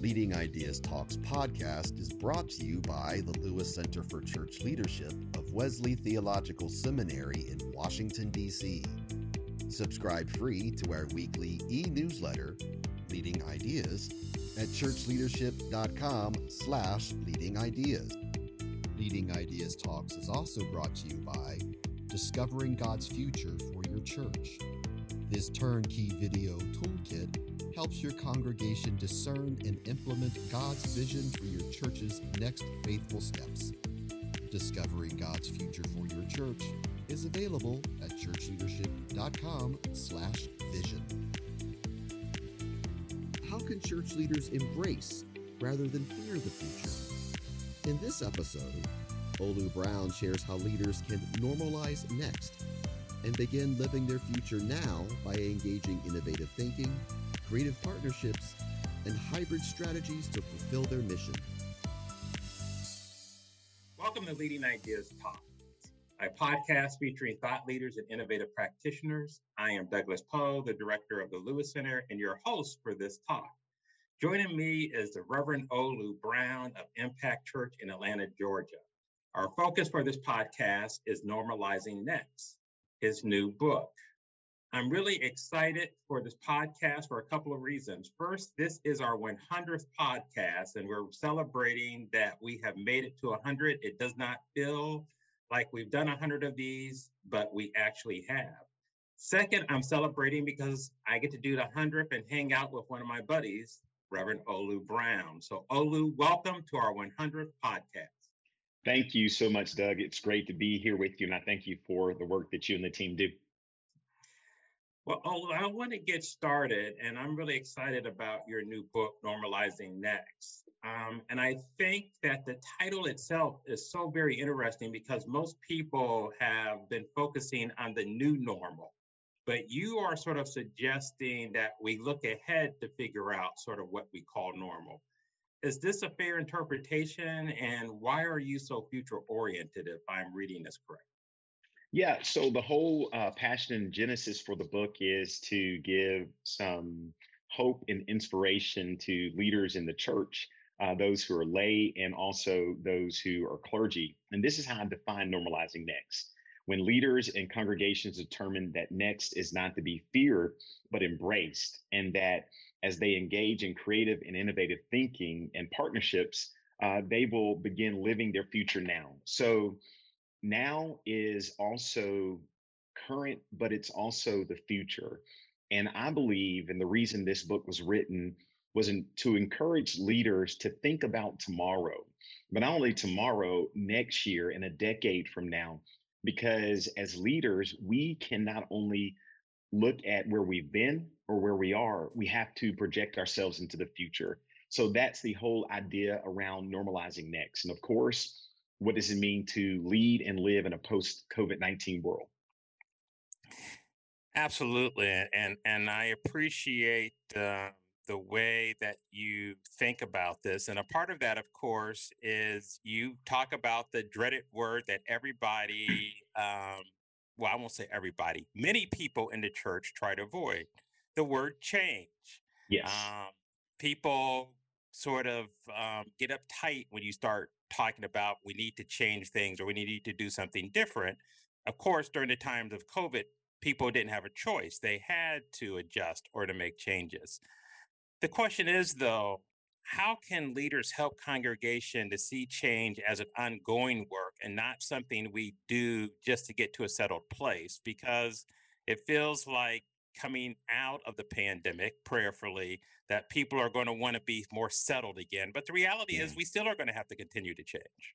Leading Ideas Talks podcast is brought to you by the Lewis Center for Church Leadership of Wesley Theological Seminary in Washington, D.C. Subscribe free to our weekly e newsletter, Leading Ideas, at churchleadership.com slash leading ideas. Leading Ideas Talks is also brought to you by Discovering God's Future for Your Church. This turnkey video toolkit helps your congregation discern and implement God's vision for your church's next faithful steps. Discovering God's future for your church is available at churchleadership.com slash vision. How can church leaders embrace rather than fear the future? In this episode, Olu Brown shares how leaders can normalize next and begin living their future now by engaging innovative thinking, creative partnerships, and hybrid strategies to fulfill their mission. Welcome to Leading Ideas Talk, a podcast featuring thought leaders and innovative practitioners. I am Douglas Powe, the director of the Lewis Center, and your host for this talk. Joining me is the Reverend Olu Brown of Impact Church in Atlanta, Georgia. Our focus for this podcast is Normalizing Next, his new book. I'm really excited for this podcast for a couple of reasons. First, this is our 100th podcast, and we're celebrating that we have made it to 100. It does not feel like we've done 100 of these, but we actually have. Second, I'm celebrating because I get to do the 100th and hang out with one of my buddies, Reverend Olu Brown. So, Olu, welcome to our 100th podcast. Thank you so much, Doug. It's great to be here with you, and I thank you for the work that you and the team do. Well, I want to get started, and I'm really excited about your new book, Normalizing Next. Um, and I think that the title itself is so very interesting because most people have been focusing on the new normal, but you are sort of suggesting that we look ahead to figure out sort of what we call normal. Is this a fair interpretation? And why are you so future oriented if I'm reading this correct? Yeah, so the whole uh, passion and genesis for the book is to give some hope and inspiration to leaders in the church, uh, those who are lay and also those who are clergy. And this is how I define normalizing next. When leaders and congregations determine that next is not to be feared, but embraced, and that as they engage in creative and innovative thinking and partnerships, uh, they will begin living their future now. So now is also current, but it's also the future. And I believe, and the reason this book was written was in, to encourage leaders to think about tomorrow, but not only tomorrow, next year and a decade from now. Because as leaders, we can not only look at where we've been or where we are, we have to project ourselves into the future. So that's the whole idea around normalizing next. And of course, what does it mean to lead and live in a post COVID 19 world? Absolutely. And, and I appreciate uh, the way that you think about this. And a part of that, of course, is you talk about the dreaded word that everybody, um, well, I won't say everybody, many people in the church try to avoid the word change. Yes. Um, people sort of um, get uptight when you start talking about we need to change things or we need to do something different. Of course, during the times of COVID, people didn't have a choice. They had to adjust or to make changes. The question is, though, how can leaders help congregation to see change as an ongoing work and not something we do just to get to a settled place? Because it feels like coming out of the pandemic prayerfully that people are going to want to be more settled again. But the reality yeah. is, we still are going to have to continue to change.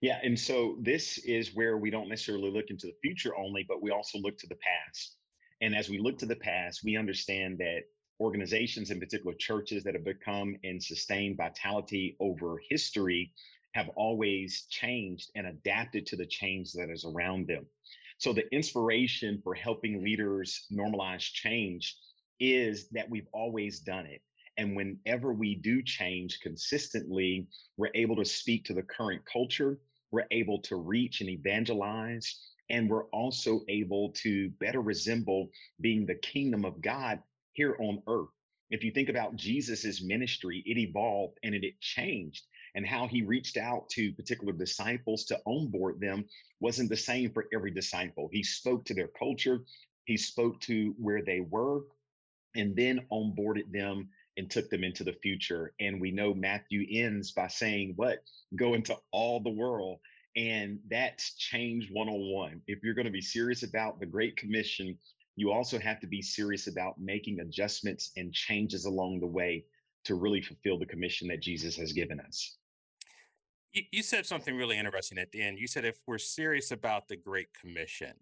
Yeah. And so this is where we don't necessarily look into the future only, but we also look to the past. And as we look to the past, we understand that organizations, in particular churches that have become and sustained vitality over history, have always changed and adapted to the change that is around them. So the inspiration for helping leaders normalize change is that we've always done it. And whenever we do change consistently, we're able to speak to the current culture, we're able to reach and evangelize, and we're also able to better resemble being the kingdom of God here on earth. If you think about Jesus's ministry, it evolved and it, it changed. And how he reached out to particular disciples to onboard them wasn't the same for every disciple. He spoke to their culture, he spoke to where they were, and then onboarded them and took them into the future. And we know Matthew ends by saying, What? Go into all the world. And that's change 101. If you're going to be serious about the Great Commission, you also have to be serious about making adjustments and changes along the way to really fulfill the commission that Jesus has given us. You, you said something really interesting at the end. You said if we're serious about the Great Commission,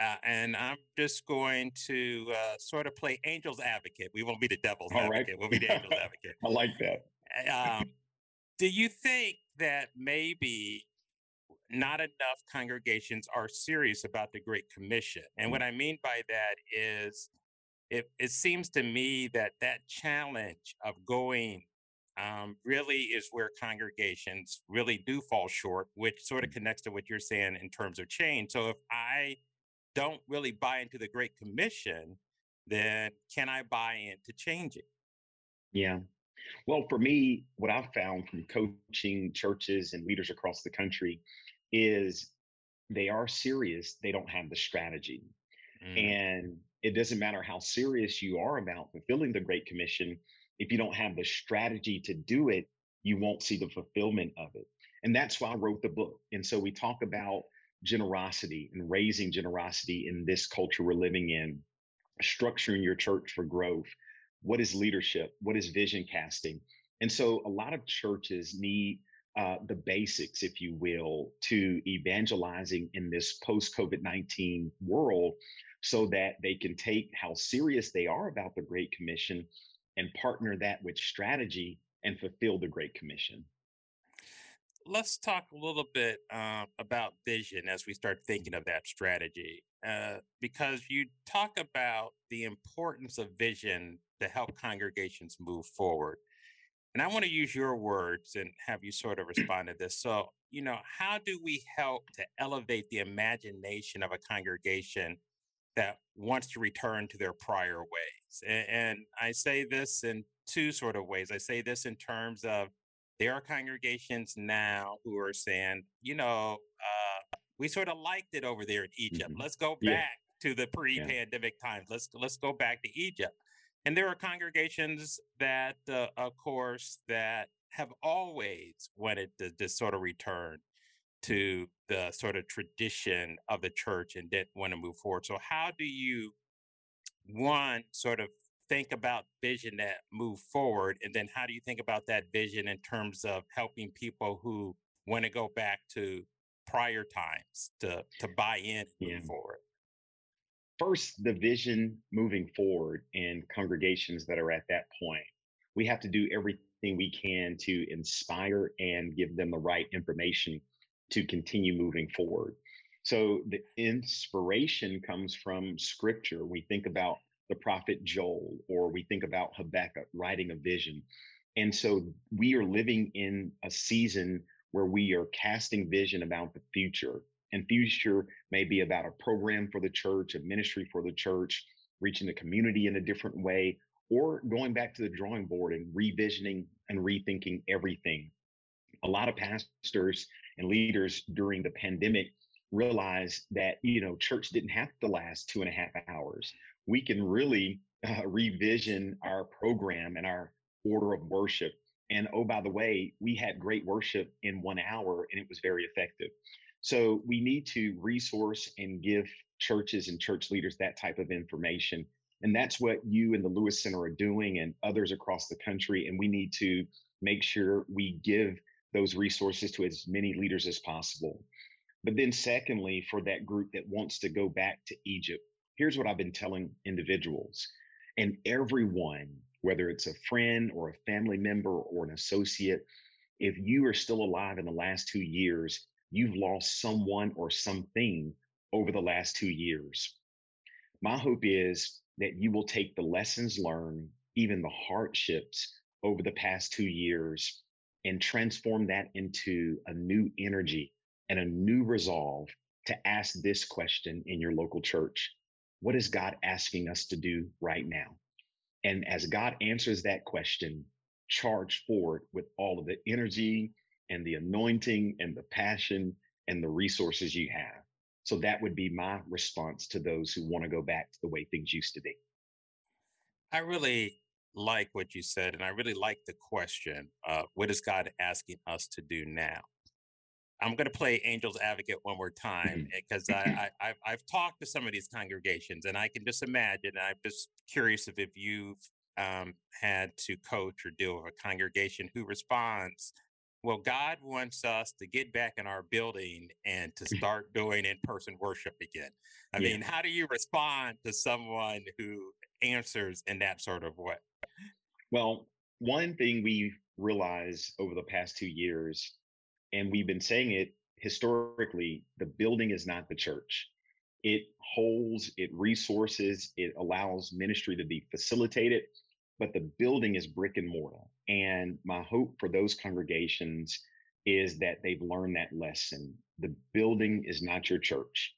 uh, and I'm just going to uh, sort of play angel's advocate. We won't be the devil's All advocate. Right. We'll be the angel's advocate. I like that. um, do you think that maybe not enough congregations are serious about the Great Commission. And what mm-hmm. I mean by that is it, it seems to me that that challenge of going um, really is where congregations really do fall short, which sort of mm-hmm. connects to what you're saying in terms of change. So if I don't really buy into the Great Commission, then can I buy into changing? Yeah. Well, for me, what I've found from coaching churches and leaders across the country is they are serious, they don't have the strategy. Mm. And it doesn't matter how serious you are about fulfilling the Great Commission, if you don't have the strategy to do it, you won't see the fulfillment of it. And that's why I wrote the book. And so we talk about generosity and raising generosity in this culture we're living in, structuring your church for growth. What is leadership? What is vision casting? And so a lot of churches need uh, the basics, if you will, to evangelizing in this post COVID 19 world so that they can take how serious they are about the Great Commission and partner that with strategy and fulfill the Great Commission. Let's talk a little bit uh, about vision as we start thinking of that strategy, uh, because you talk about the importance of vision to help congregations move forward. And I want to use your words and have you sort of respond to this. So, you know, how do we help to elevate the imagination of a congregation that wants to return to their prior ways? And, and I say this in two sort of ways. I say this in terms of there are congregations now who are saying, you know, uh, we sort of liked it over there in Egypt. Mm-hmm. Let's go back yeah. to the pre-pandemic yeah. times. Let's let's go back to Egypt. And there are congregations that, uh, of course, that have always wanted to, to sort of return to the sort of tradition of the church and didn't want to move forward. So, how do you, one, sort of think about vision that move forward? And then, how do you think about that vision in terms of helping people who want to go back to prior times to, to buy in and yeah. move forward? first the vision moving forward in congregations that are at that point we have to do everything we can to inspire and give them the right information to continue moving forward. So the inspiration comes from scripture. We think about the prophet joel or we think about habakkuk writing a vision. And so we are living in a season where we are casting vision about the future. And future may be about a program for the church, a ministry for the church, reaching the community in a different way, or going back to the drawing board and revisioning and rethinking everything. A lot of pastors and leaders during the pandemic realized that you know church didn't have to last two and a half hours. We can really uh, revision our program and our order of worship. And oh, by the way, we had great worship in one hour, and it was very effective. So we need to resource and give churches and church leaders that type of information. And that's what you and the Lewis Center are doing and others across the country. And we need to make sure we give those resources to as many leaders as possible. But then, secondly, for that group that wants to go back to Egypt, here's what I've been telling individuals and everyone, whether it's a friend or a family member or an associate, if you are still alive in the last two years, you've lost someone or something over the last two years. My hope is that you will take the lessons learned, even the hardships over the past two years, and transform that into a new energy and a new resolve to ask this question in your local church What is God asking us to do right now? And as God answers that question, charge forward with all of the energy and the anointing and the passion and the resources you have. So that would be my response to those who want to go back to the way things used to be. I really like what you said, and I really like the question uh, what is God asking us to do now? I'm going to play angel's advocate one more time because mm-hmm. I, I, have I've talked to some of these congregations, and I can just imagine. I'm just curious if, if you've um, had to coach or deal with a congregation who responds well, God wants us to get back in our building and to start doing in person worship again. I yeah. mean, how do you respond to someone who answers in that sort of way? Well, one thing we realized over the past two years, and we've been saying it historically, the building is not the church. It holds, it resources, it allows ministry to be facilitated, but the building is brick and mortar. And my hope for those congregations is that they've learned that lesson. The building is not your church.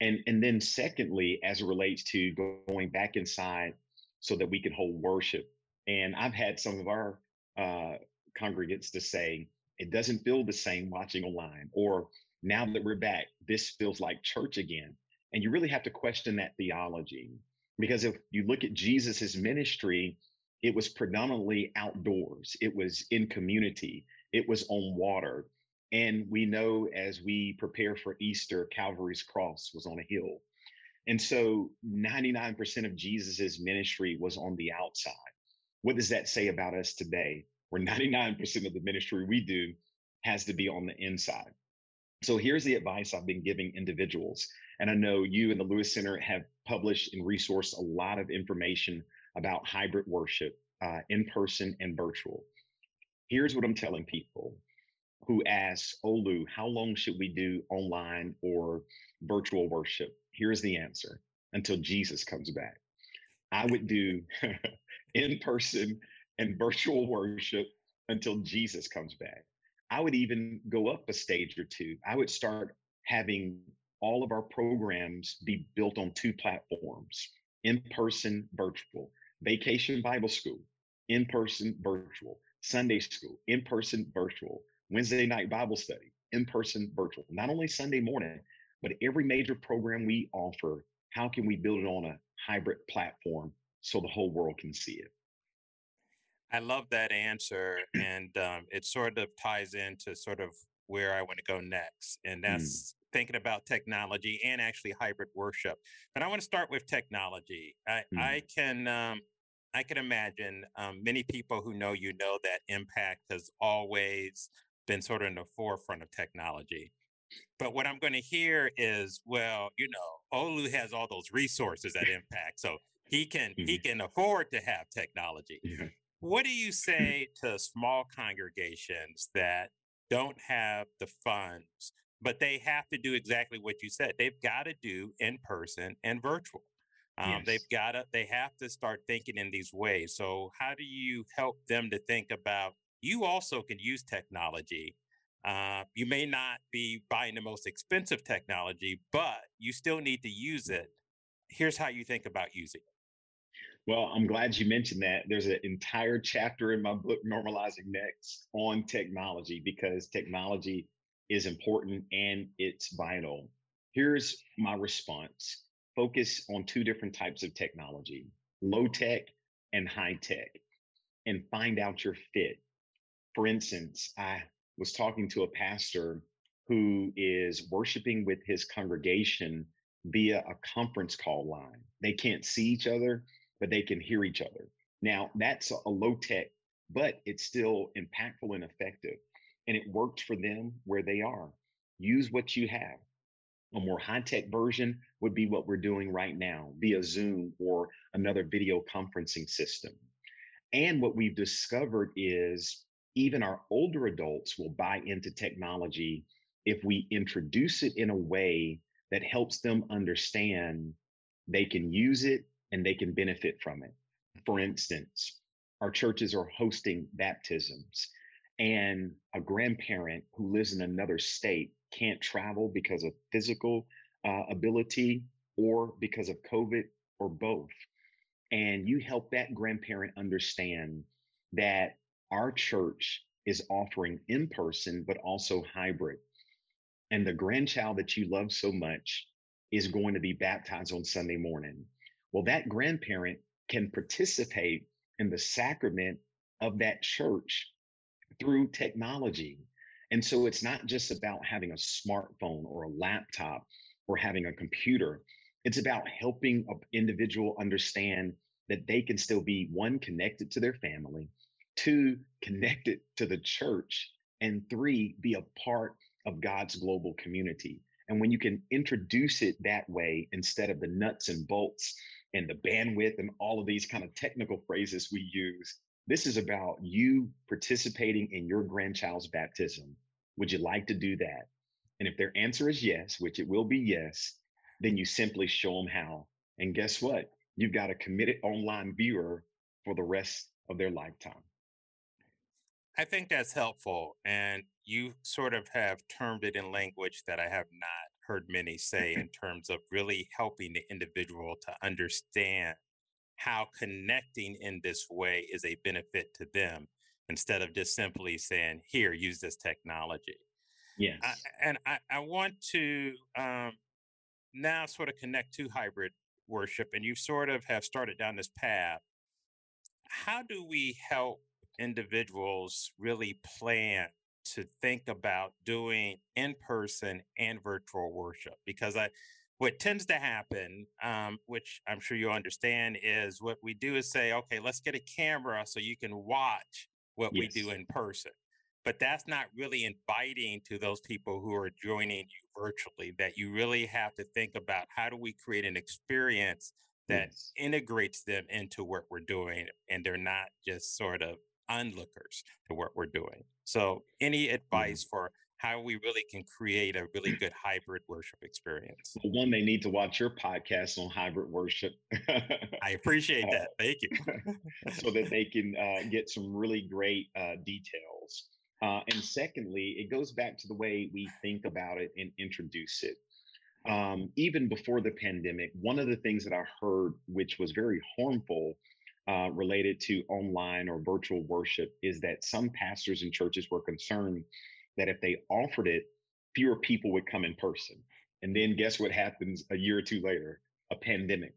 And, and then, secondly, as it relates to going back inside so that we can hold worship. And I've had some of our uh, congregants to say, it doesn't feel the same watching online, or now that we're back, this feels like church again. And you really have to question that theology. Because if you look at Jesus's ministry, it was predominantly outdoors, it was in community, it was on water. And we know as we prepare for Easter, Calvary's cross was on a hill. And so 99% of Jesus's ministry was on the outside. What does that say about us today? Where 99% of the ministry we do has to be on the inside. So here's the advice I've been giving individuals. And I know you and the Lewis Center have published and resourced a lot of information about hybrid worship, uh, in person and virtual. Here's what I'm telling people who ask Olu, how long should we do online or virtual worship? Here's the answer until Jesus comes back. I would do in person and virtual worship until Jesus comes back. I would even go up a stage or two. I would start having all of our programs be built on two platforms in person, virtual vacation Bible school, in person, virtual, Sunday school, in person, virtual, Wednesday night Bible study, in person, virtual. Not only Sunday morning, but every major program we offer, how can we build it on a hybrid platform so the whole world can see it? I love that answer. And um, it sort of ties into sort of where I want to go next. And mm. that's mm thinking about technology and actually hybrid worship. But I want to start with technology. I, mm. I can um, I can imagine um, many people who know you know that Impact has always been sort of in the forefront of technology. But what I'm going to hear is, well, you know, Olu has all those resources at Impact, so he can mm. he mm-hmm. can afford to have technology. Yeah. What do you say to small congregations that don't have the funds but they have to do exactly what you said. They've got to do in person and virtual. Um, yes. They've got to, they have to start thinking in these ways. So, how do you help them to think about you also can use technology? Uh, you may not be buying the most expensive technology, but you still need to use it. Here's how you think about using it. Well, I'm glad you mentioned that. There's an entire chapter in my book, Normalizing Next, on technology because technology is important and it's vital. Here's my response focus on two different types of technology low tech and high tech, and find out your fit. For instance, I was talking to a pastor who is worshiping with his congregation via a conference call line. They can't see each other, but they can hear each other. Now, that's a low tech, but it's still impactful and effective and it worked for them where they are. Use what you have. A more high tech version would be what we're doing right now via Zoom or another video conferencing system. And what we've discovered is even our older adults will buy into technology if we introduce it in a way that helps them understand they can use it and they can benefit from it. For instance, our churches are hosting baptisms and a grandparent who lives in another state can't travel because of physical uh, ability or because of COVID or both. and you help that grandparent understand that our church is offering in person, but also hybrid. And the grandchild that you love so much is going to be baptized on Sunday morning. Well, that grandparent can participate in the sacrament of that church through technology. And so it's not just about having a smartphone or a laptop or having a computer. It's about helping an individual understand that they can still be one, connected to their family, two, connected to the church, and three, be a part of God's global community. And when you can introduce it that way instead of the nuts and bolts and the bandwidth and all of these kind of technical phrases we use, this is about you participating in your grandchild's baptism. Would you like to do that? And if their answer is yes, which it will be yes, then you simply show them how. And guess what? You've got a committed online viewer for the rest of their lifetime. I think that's helpful. And you sort of have termed it in language that I have not heard many say in terms of really helping the individual to understand how connecting in this way is a benefit to them instead of just simply saying, here, use this technology. Yes. I, and I, I want to um, now sort of connect to hybrid worship, and you sort of have started down this path. How do we help individuals really plan to think about doing in person and virtual worship? Because I, what tends to happen, um, which I'm sure you understand, is what we do is say, okay, let's get a camera so you can watch what yes. we do in person. But that's not really inviting to those people who are joining you virtually, that you really have to think about how do we create an experience that yes. integrates them into what we're doing and they're not just sort of onlookers to what we're doing. So, any advice for how we really can create a really good hybrid worship experience. Well, one, they need to watch your podcast on hybrid worship. I appreciate that. Thank you. so that they can uh, get some really great uh, details. Uh, and secondly, it goes back to the way we think about it and introduce it. Um, even before the pandemic, one of the things that I heard, which was very harmful uh, related to online or virtual worship, is that some pastors and churches were concerned that if they offered it, fewer people would come in person. And then guess what happens a year or two later? A pandemic.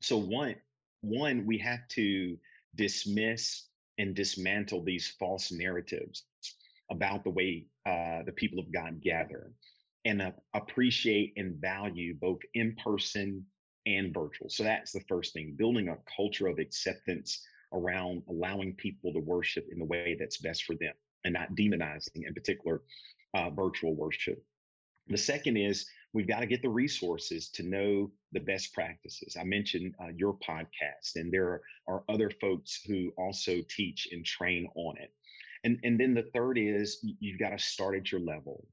So one, one, we have to dismiss and dismantle these false narratives about the way uh, the people of God gather and uh, appreciate and value both in person and virtual. So that's the first thing, building a culture of acceptance around allowing people to worship in the way that's best for them and not demonizing, in particular, uh, virtual worship. The second is we've got to get the resources to know the best practices. I mentioned uh, your podcast, and there are other folks who also teach and train on it. And, and then the third is you've got to start at your level.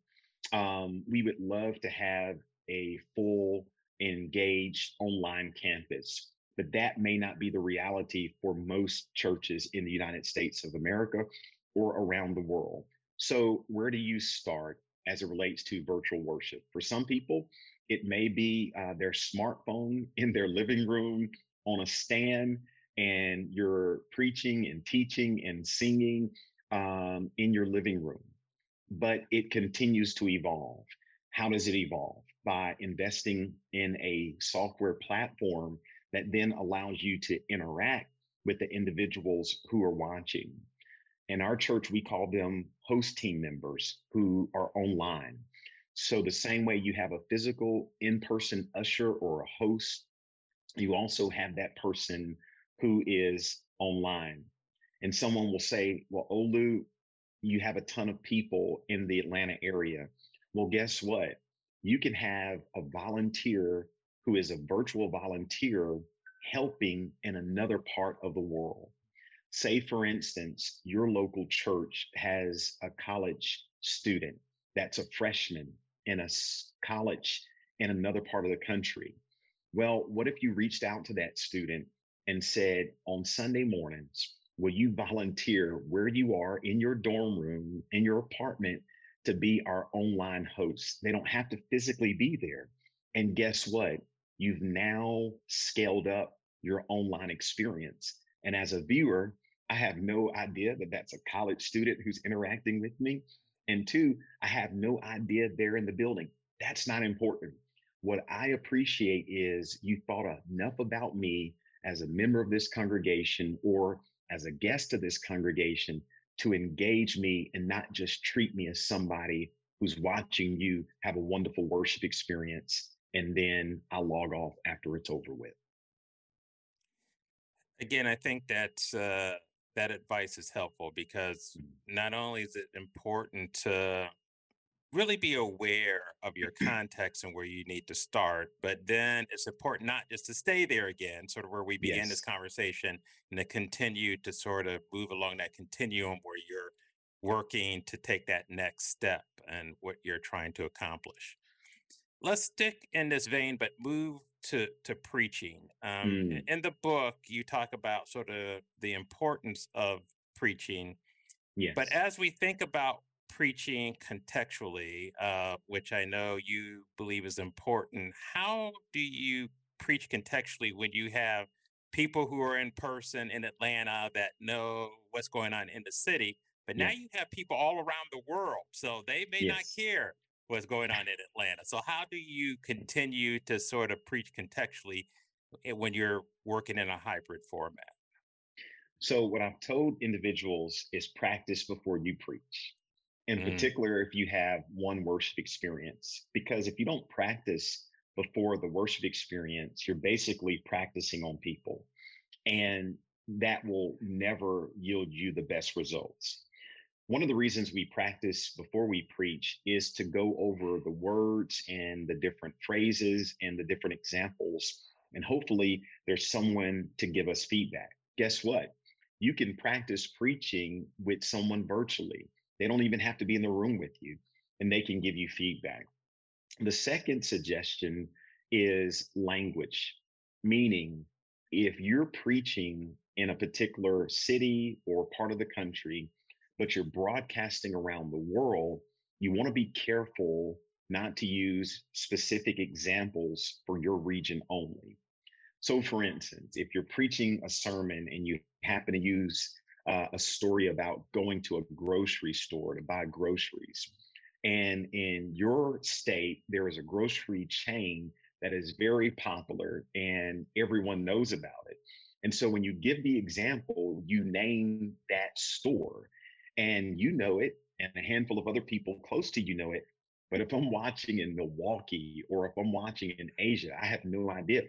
Um, we would love to have a full, engaged online campus, but that may not be the reality for most churches in the United States of America or around the world. So, where do you start as it relates to virtual worship? For some people, it may be uh, their smartphone in their living room on a stand, and you're preaching and teaching and singing um, in your living room. But it continues to evolve. How does it evolve? By investing in a software platform that then allows you to interact with the individuals who are watching. In our church, we call them host team members who are online. So, the same way you have a physical in person usher or a host, you also have that person who is online. And someone will say, Well, Olu, you have a ton of people in the Atlanta area. Well, guess what? You can have a volunteer who is a virtual volunteer helping in another part of the world. Say, for instance, your local church has a college student that's a freshman in a college in another part of the country. Well, what if you reached out to that student and said, on Sunday mornings, will you volunteer where you are in your dorm room, in your apartment, to be our online hosts. They don't have to physically be there. And guess what? You've now scaled up your online experience. And as a viewer, I have no idea that that's a college student who's interacting with me. And two, I have no idea they're in the building. That's not important. What I appreciate is you thought enough about me as a member of this congregation or as a guest of this congregation to engage me and not just treat me as somebody who's watching you have a wonderful worship experience and then I log off after it's over with. Again, I think that uh, that advice is helpful because mm-hmm. not only is it important to really be aware of your context and where you need to start. But then it's important not just to stay there again, sort of where we began yes. this conversation, and to continue to sort of move along that continuum where you're working to take that next step and what you're trying to accomplish. Let's stick in this vein, but move to to preaching. Um, mm. In the book, you talk about sort of the importance of preaching. Yes. But as we think about preaching contextually, uh, which I know you believe is important. How do you preach contextually when you have people who are in person in Atlanta that know what's going on in the city, but now you have people all around the world, so they may yes. not care what's going on in Atlanta. So how do you continue to sort of preach contextually eh, when you're working in a hybrid format? So what I've told individuals is practice before you preach in mm. particular if you have one worship experience because if you don't practice before the worship experience you're basically practicing on people and that will never yield you the best results. One of the reasons we practice before we preach is to go over the words and the different phrases and the different examples and hopefully there's someone to give us feedback. Guess what? You can practice preaching with someone virtually they don't even have to be in the room with you and they can give you feedback. The second suggestion is language, meaning if you're preaching in a particular city or part of the country, but you're broadcasting around the world, you want to be careful not to use specific examples for your region only. So, for instance, if you're preaching a sermon and you happen to use uh, a story about going to a grocery store to buy groceries. And in your state, there is a grocery chain that is very popular and everyone knows about it. And so when you give the example, you name that store and you know it, and a handful of other people close to you know it. But if I'm watching in Milwaukee or if I'm watching in Asia, I have no idea.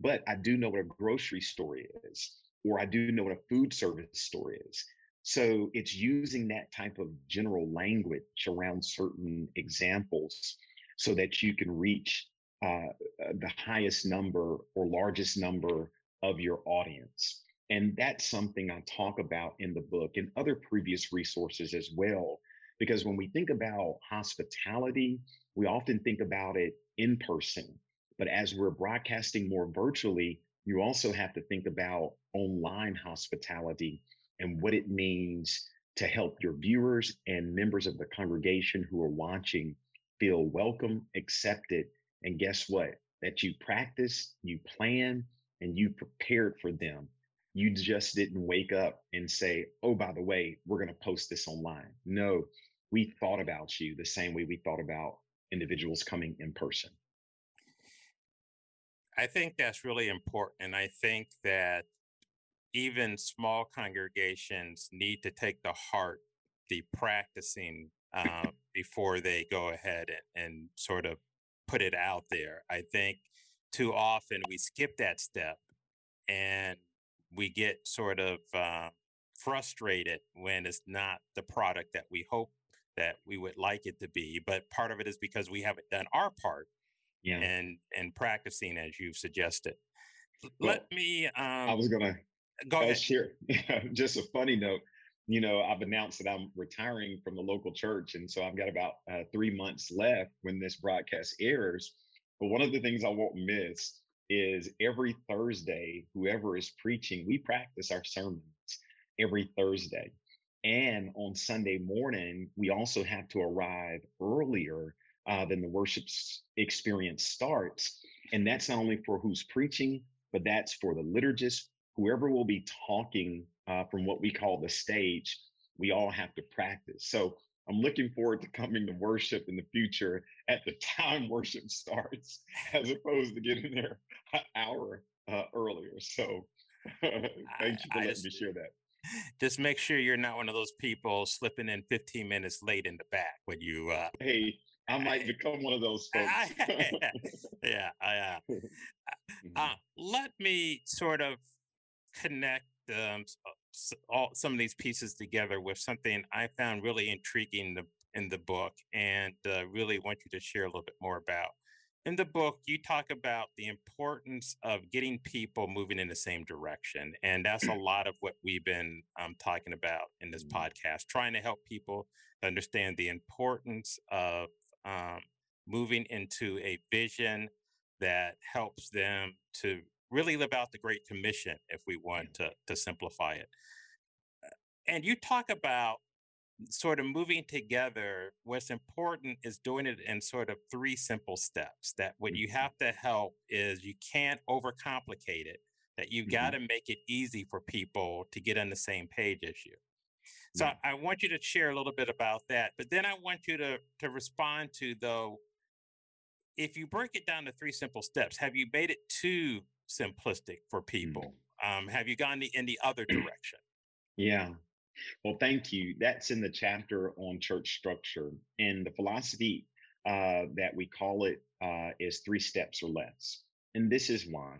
But I do know what a grocery store is or I do know what a food service store is. So it's using that type of general language around certain examples so that you can reach uh, uh, the highest number or largest number of your audience. And that's something I talk about in the book and other previous resources as well. Because when we think about hospitality, we often think about it in person. But as we're broadcasting more virtually, you also have to think about online hospitality and what it means to help your viewers and members of the congregation who are watching feel welcome, accepted, and guess what? That you practice, you plan, and you prepared for them. You just didn't wake up and say, oh, by the way, we're going to post this online. No, we thought about you the same way we thought about individuals coming in person. I think that's really important. And I think that even small congregations need to take the heart, the practicing uh, before they go ahead and, and sort of put it out there. I think too often we skip that step and we get sort of uh, frustrated when it's not the product that we hope that we would like it to be. But part of it is because we haven't done our part yeah. and and practicing as you've suggested. Well, Let me. Um, I was gonna go ahead. Share just a funny note. You know, I've announced that I'm retiring from the local church, and so I've got about uh, three months left when this broadcast airs. But one of the things I won't miss is every Thursday, whoever is preaching, we practice our sermons every Thursday. And on Sunday morning, we also have to arrive earlier uh, then the worship experience starts. And that's not only for who's preaching, but that's for the liturgist, whoever will be talking uh, from what we call the stage. We all have to practice. So I'm looking forward to coming to worship in the future at the time worship starts, as opposed to getting there an hour uh, earlier. So thank you for I letting just, me share that. Just make sure you're not one of those people slipping in 15 minutes late in the back when you. Uh, hey, I might become one of those folks. yeah, I, uh, mm-hmm. uh, let me sort of connect um, all some of these pieces together with something I found really intriguing in the, in the book, and uh, really want you to share a little bit more about. In the book, you talk about the importance of getting people moving in the same direction, and that's a lot of what we've been um, talking about in this mm-hmm. podcast, trying to help people understand the importance of um, moving into a vision that helps them to really live out the Great Commission, if we want to, to simplify it. And you talk about sort of moving together. What's important is doing it in sort of three simple steps. That what you mm-hmm. have to help is you can't overcomplicate it, that you've mm-hmm. got to make it easy for people to get on the same page as you. So yeah. I want you to share a little bit about that, but then I want you to to respond to though if you break it down to three simple steps, have you made it too simplistic for people? Mm-hmm. Um, have you gone in the other direction? Yeah. Well, thank you. That's in the chapter on church structure. And the philosophy uh, that we call it uh, is three steps or less. And this is why.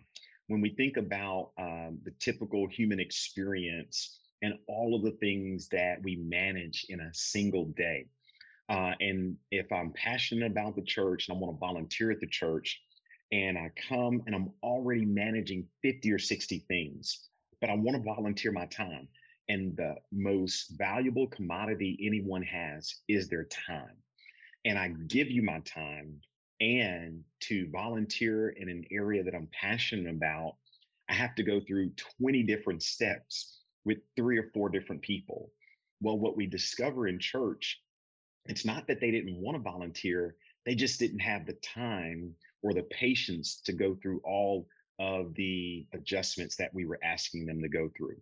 When we think about um, the typical human experience and all of the things that we manage in a single day, uh, and if I'm passionate about the church and I want to volunteer at the church, and I come and I'm already managing 50 or 60 things, but I want to volunteer my time. And the most valuable commodity anyone has is their time. And I give you my time. And to volunteer in an area that I'm passionate about, I have to go through 20 different steps with three or four different people. Well, what we discover in church, it's not that they didn't want to volunteer, they just didn't have the time or the patience to go through all of the adjustments that we were asking them to go through.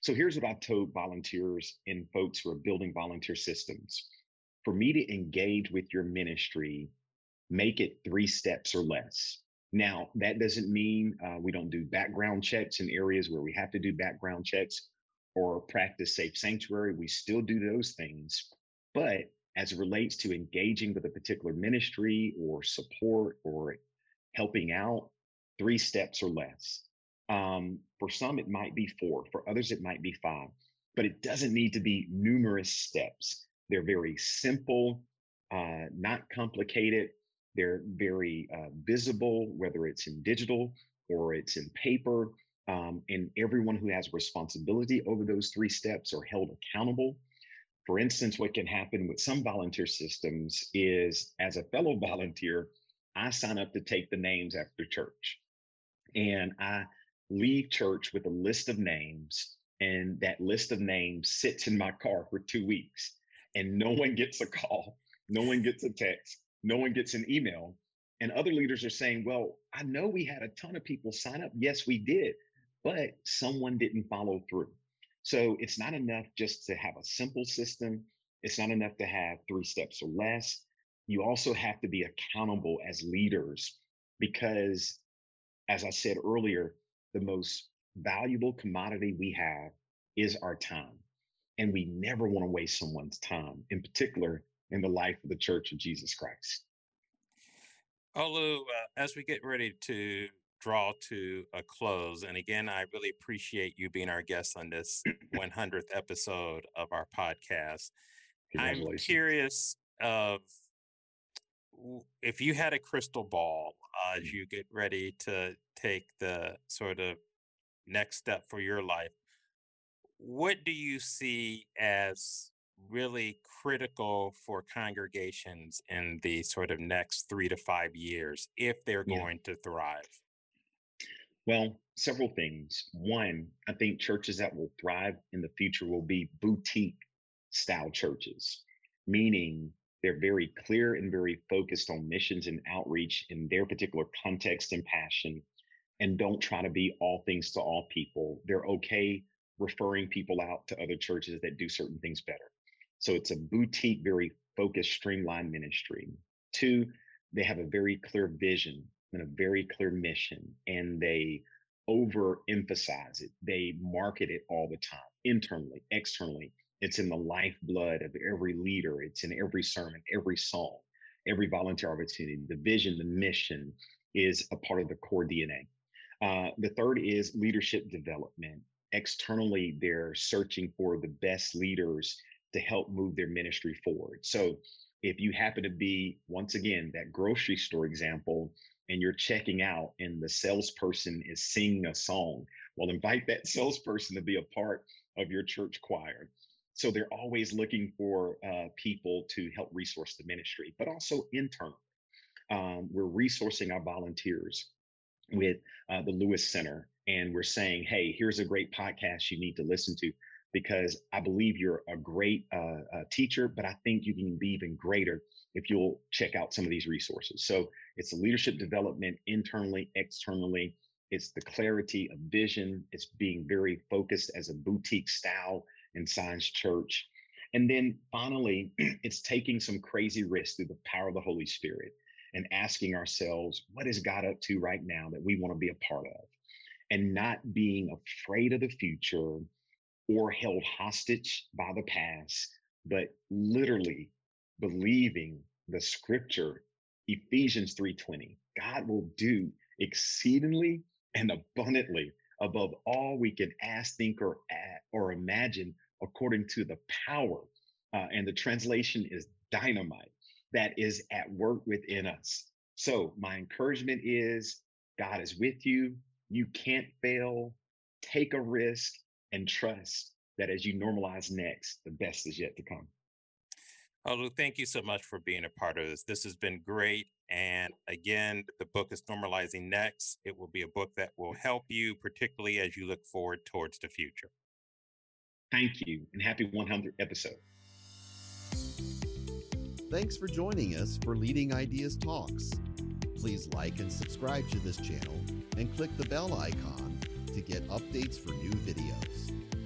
So here's what I've told volunteers and folks who are building volunteer systems. For me to engage with your ministry, make it three steps or less. Now, that doesn't mean uh, we don't do background checks in areas where we have to do background checks or practice safe sanctuary. We still do those things. But as it relates to engaging with a particular ministry or support or helping out, three steps or less. Um, for some, it might be four. For others, it might be five. But it doesn't need to be numerous steps. They're very simple, uh, not complicated. They're very uh, visible, whether it's in digital or it's in paper. Um, and everyone who has responsibility over those three steps are held accountable for instance, what can happen with some volunteer systems is as a fellow volunteer, I sign up to take the names after church. And I leave church with a list of names, and that list of names sits in my car for two weeks. And no one gets a call, no one gets a text, no one gets an email. And other leaders are saying, Well, I know we had a ton of people sign up. Yes, we did, but someone didn't follow through. So it's not enough just to have a simple system. It's not enough to have three steps or less. You also have to be accountable as leaders because, as I said earlier, the most valuable commodity we have is our time. And we never want to waste someone's time, in particular in the life of the Church of Jesus Christ. Olu, uh, as we get ready to draw to a close. And again, I really appreciate you being our guest on this 100th episode of our podcast. I'm curious of if you had a crystal ball uh, as mm. you get ready to take the sort of next step for your life, what do you see as really critical for congregations in the sort of next three to five years if they're yeah. going to thrive? Well, several things. One, I think churches that will thrive in the future will be boutique style churches, meaning they're very clear and very focused on missions and outreach in their particular context and passion. and don't try to be all things to all people. They're okay referring people out to other churches that do certain things better. So it's a boutique, very focused, streamlined ministry. Two, they have a very clear vision and a very clear mission, and they overemphasize it. They market it all the time, internally, externally. It's in the lifeblood of every leader. It's in every sermon, every song, every volunteer opportunity. The vision, the mission is a part of the core DNA. Uh, the third is leadership development. Externally, they're searching for the best leaders to help move their ministry forward. So if you happen to be, once again, that grocery store example, and you're checking out and the salesperson is singing a song, well, invite that salesperson to be a part of your church choir. So they're always looking for uh, people to help resource the ministry, but also internally. Um, we're resourcing our volunteers with uh, the Lewis Center, and we're saying, hey, here's a great podcast you need to listen to because I believe you're a great uh, uh, teacher, but I think you can be even greater if you'll check out some of these resources. So it's the leadership development internally, externally. It's the clarity of vision. It's being very focused as a boutique style and science church. And then finally, it's taking some crazy risks through the power of the Holy Spirit and asking ourselves, what is God up to right now that we want to be a part of? And not being afraid of the future or held hostage by the past, but literally believing the scripture, Ephesians 3:20. God will do exceedingly and abundantly above all we can ask, think, or add, or imagine, according to the power. Uh, and the translation is dynamite that is at work within us. So, my encouragement is God is with you. You can't fail. Take a risk and trust that as you normalize next, the best is yet to come. Olu, thank you so much for being a part of this. This has been great. And again, the book is Normalizing Next. It will be a book that will help you, particularly as you look forward towards the future. Thank you, and happy 100th episode. Thanks for joining us for Leading Ideas Talks. Please like and subscribe to this channel and click the bell icon to get updates for new videos.